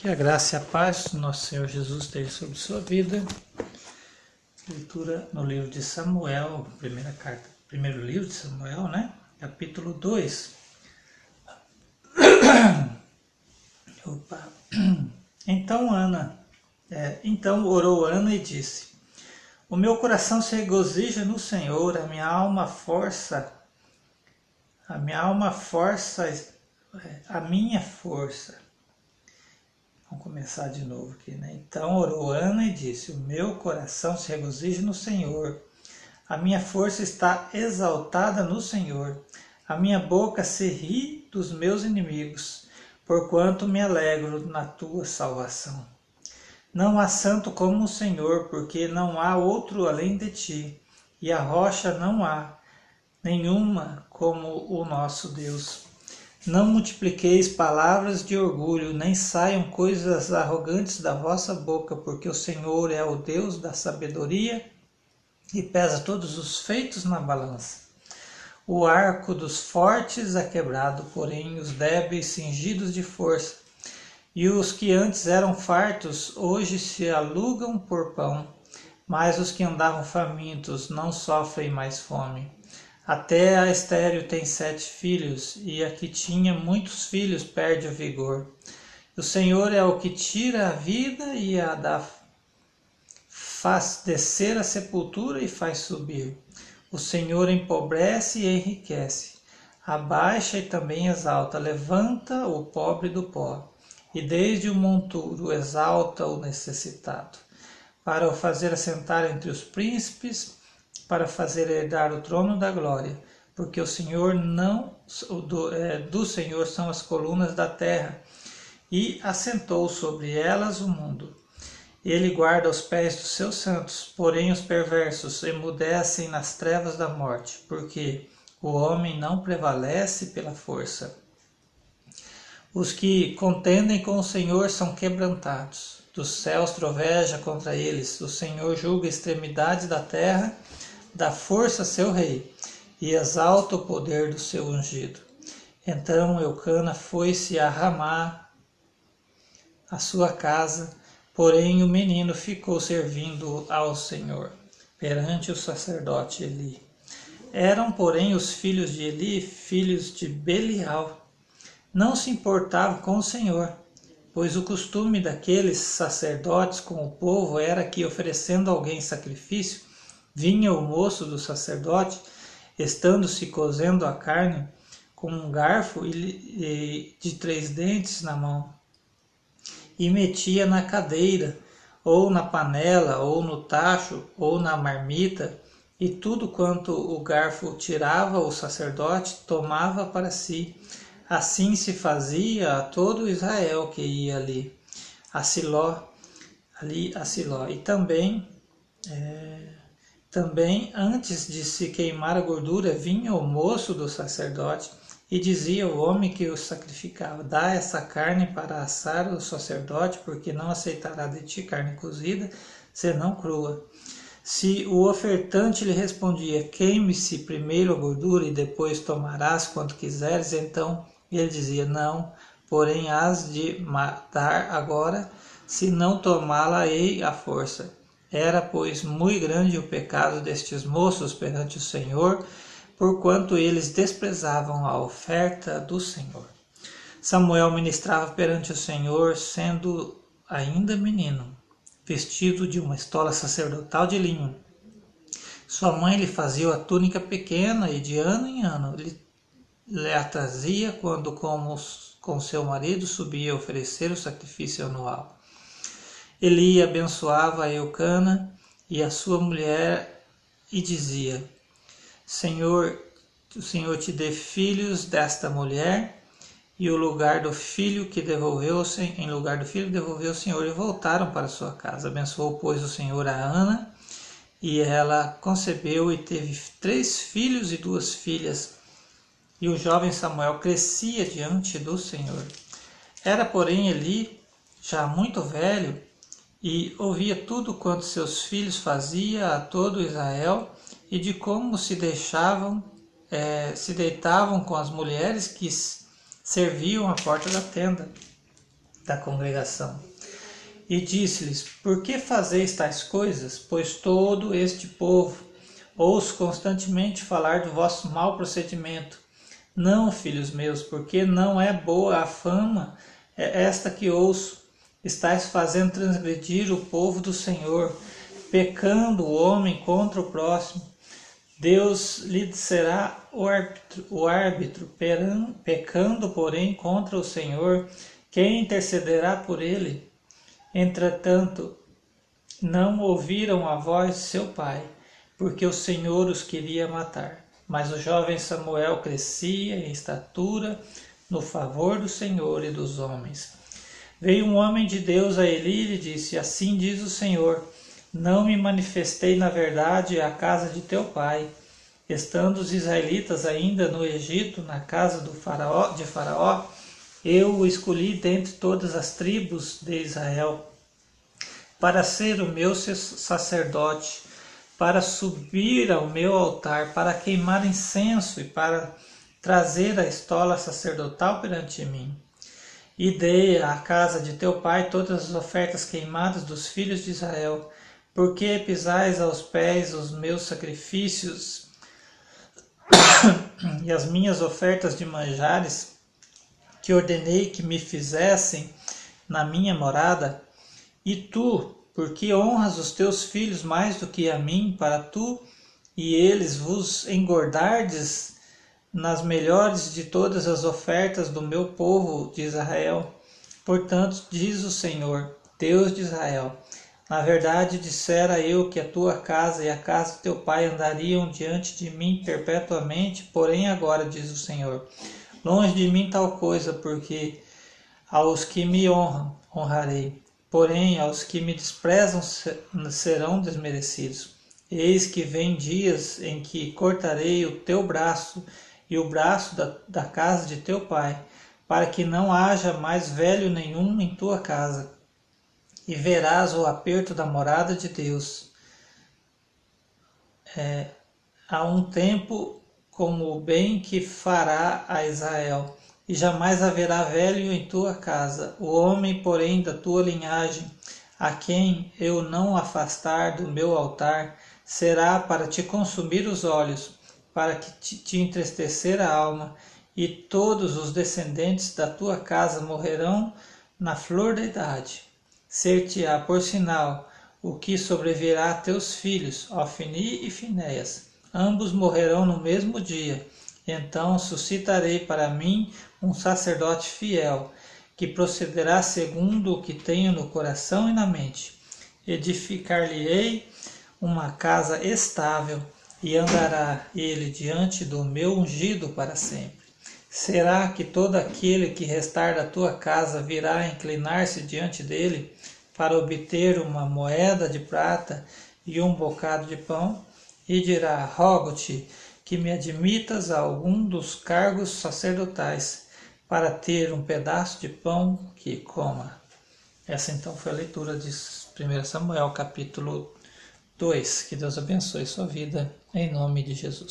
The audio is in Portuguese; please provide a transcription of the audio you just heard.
Que a graça e a paz do nosso Senhor Jesus esteja sobre sua vida. Leitura no livro de Samuel, primeira carta, primeiro livro de Samuel, né? Capítulo 2. Opa. Então Ana, é, então orou Ana e disse: O meu coração se regozija no Senhor, a minha alma força, a minha alma força, é, a minha força Vamos começar de novo aqui, né? Então orou Ana e disse: O meu coração se regozija no Senhor, a minha força está exaltada no Senhor, a minha boca se ri dos meus inimigos, porquanto me alegro na tua salvação. Não há santo como o Senhor, porque não há outro além de ti, e a rocha não há nenhuma como o nosso Deus. Não multipliqueis palavras de orgulho, nem saiam coisas arrogantes da vossa boca, porque o Senhor é o Deus da sabedoria e pesa todos os feitos na balança. O arco dos fortes é quebrado, porém os débeis cingidos de força. E os que antes eram fartos, hoje se alugam por pão, mas os que andavam famintos não sofrem mais fome. Até a estéreo tem sete filhos, e a que tinha muitos filhos perde o vigor. O Senhor é o que tira a vida e a dá faz descer a sepultura e faz subir. O Senhor empobrece e enriquece, abaixa e também exalta, levanta o pobre do pó, e desde o monturo exalta o necessitado, para o fazer assentar entre os príncipes para fazer herdar o trono da glória, porque o Senhor não do, é, do Senhor são as colunas da terra, e assentou sobre elas o mundo. Ele guarda os pés dos seus santos, porém os perversos emudecem nas trevas da morte, porque o homem não prevalece pela força. Os que contendem com o Senhor são quebrantados. Dos céus troveja contra eles, o Senhor julga extremidades da terra dá força a seu rei e exalta o poder do seu ungido. Então Eucana foi-se a Ramá, a sua casa, porém o menino ficou servindo ao Senhor perante o sacerdote Eli. Eram, porém, os filhos de Eli filhos de Belial. Não se importavam com o Senhor, pois o costume daqueles sacerdotes com o povo era que, oferecendo alguém sacrifício, Vinha o moço do sacerdote, estando-se cozendo a carne, com um garfo de três dentes na mão, e metia na cadeira, ou na panela, ou no tacho, ou na marmita, e tudo quanto o garfo tirava o sacerdote tomava para si. Assim se fazia a todo Israel que ia ali, a Siló, ali a Siló. E também é, também, antes de se queimar a gordura, vinha o moço do sacerdote e dizia ao homem que o sacrificava: Dá essa carne para assar o sacerdote, porque não aceitará de ti carne cozida, senão crua. Se o ofertante lhe respondia: Queime-se primeiro a gordura e depois tomarás quanto quiseres, então ele dizia: Não, porém has de matar agora, se não tomá-la-ei à força. Era, pois, muito grande o pecado destes moços perante o Senhor, porquanto eles desprezavam a oferta do Senhor. Samuel ministrava perante o Senhor, sendo ainda menino, vestido de uma estola sacerdotal de linho. Sua mãe lhe fazia a túnica pequena e de ano em ano lhe, lhe a trazia quando, como com seu marido, subia a oferecer o sacrifício anual. Eli abençoava a Eucana e a sua mulher e dizia: Senhor, o Senhor te dê filhos desta mulher, e o lugar do filho que devolveu, em lugar do filho devolveu o Senhor, e voltaram para sua casa. Abençoou, pois, o Senhor a Ana, e ela concebeu e teve três filhos e duas filhas. E o jovem Samuel crescia diante do Senhor. Era, porém, Eli, já muito velho, e ouvia tudo quanto seus filhos fazia a todo Israel e de como se deixavam, é, se deitavam com as mulheres que serviam à porta da tenda. da congregação. E disse-lhes: Por que fazeis tais coisas? Pois todo este povo ouço constantemente falar do vosso mau procedimento. Não, filhos meus, porque não é boa a fama, é esta que ouço. Estais fazendo transgredir o povo do Senhor, pecando o homem contra o próximo. Deus lhe será o árbitro, o árbitro pecando, porém, contra o Senhor, quem intercederá por ele? Entretanto, não ouviram a voz de seu pai, porque o Senhor os queria matar. Mas o jovem Samuel crescia em estatura no favor do Senhor e dos homens. Veio um homem de Deus a Eli e disse: Assim diz o Senhor: Não me manifestei na verdade à casa de teu pai, estando os israelitas ainda no Egito, na casa do faraó, de Faraó, eu o escolhi dentre todas as tribos de Israel para ser o meu sacerdote, para subir ao meu altar, para queimar incenso e para trazer a estola sacerdotal perante mim. E dei à casa de teu pai todas as ofertas queimadas dos filhos de Israel, porque pisais aos pés os meus sacrifícios e as minhas ofertas de manjares, que ordenei que me fizessem na minha morada, e tu, porque honras os teus filhos mais do que a mim, para tu e eles vos engordardes nas melhores de todas as ofertas do meu povo de Israel. Portanto, diz o Senhor, Deus de Israel: Na verdade, dissera eu que a tua casa e a casa de teu pai andariam diante de mim perpetuamente, porém agora, diz o Senhor, Longe de mim tal coisa, porque aos que me honram, honrarei. Porém, aos que me desprezam serão desmerecidos. Eis que vem dias em que cortarei o teu braço e o braço da, da casa de teu pai, para que não haja mais velho nenhum em tua casa. E verás o aperto da morada de Deus. É, há um tempo como o bem que fará a Israel. E jamais haverá velho em tua casa, o homem, porém, da tua linhagem, a quem eu não afastar do meu altar, será para te consumir os olhos, para que te, te entristecer a alma, e todos os descendentes da tua casa morrerão na flor da idade. Ser-te-á por sinal o que sobrevirá a teus filhos, Ofni e Finéias ambos morrerão no mesmo dia. Então suscitarei para mim um sacerdote fiel, que procederá segundo o que tenho no coração e na mente. Edificar-lhe-ei uma casa estável, e andará ele diante do meu ungido para sempre. Será que todo aquele que restar da tua casa virá inclinar-se diante dele para obter uma moeda de prata e um bocado de pão? e dirá: Rogo-te que me admitas a algum dos cargos sacerdotais, para ter um pedaço de pão que coma. Essa então foi a leitura de 1 Samuel, capítulo 2. Que Deus abençoe sua vida, em nome de Jesus.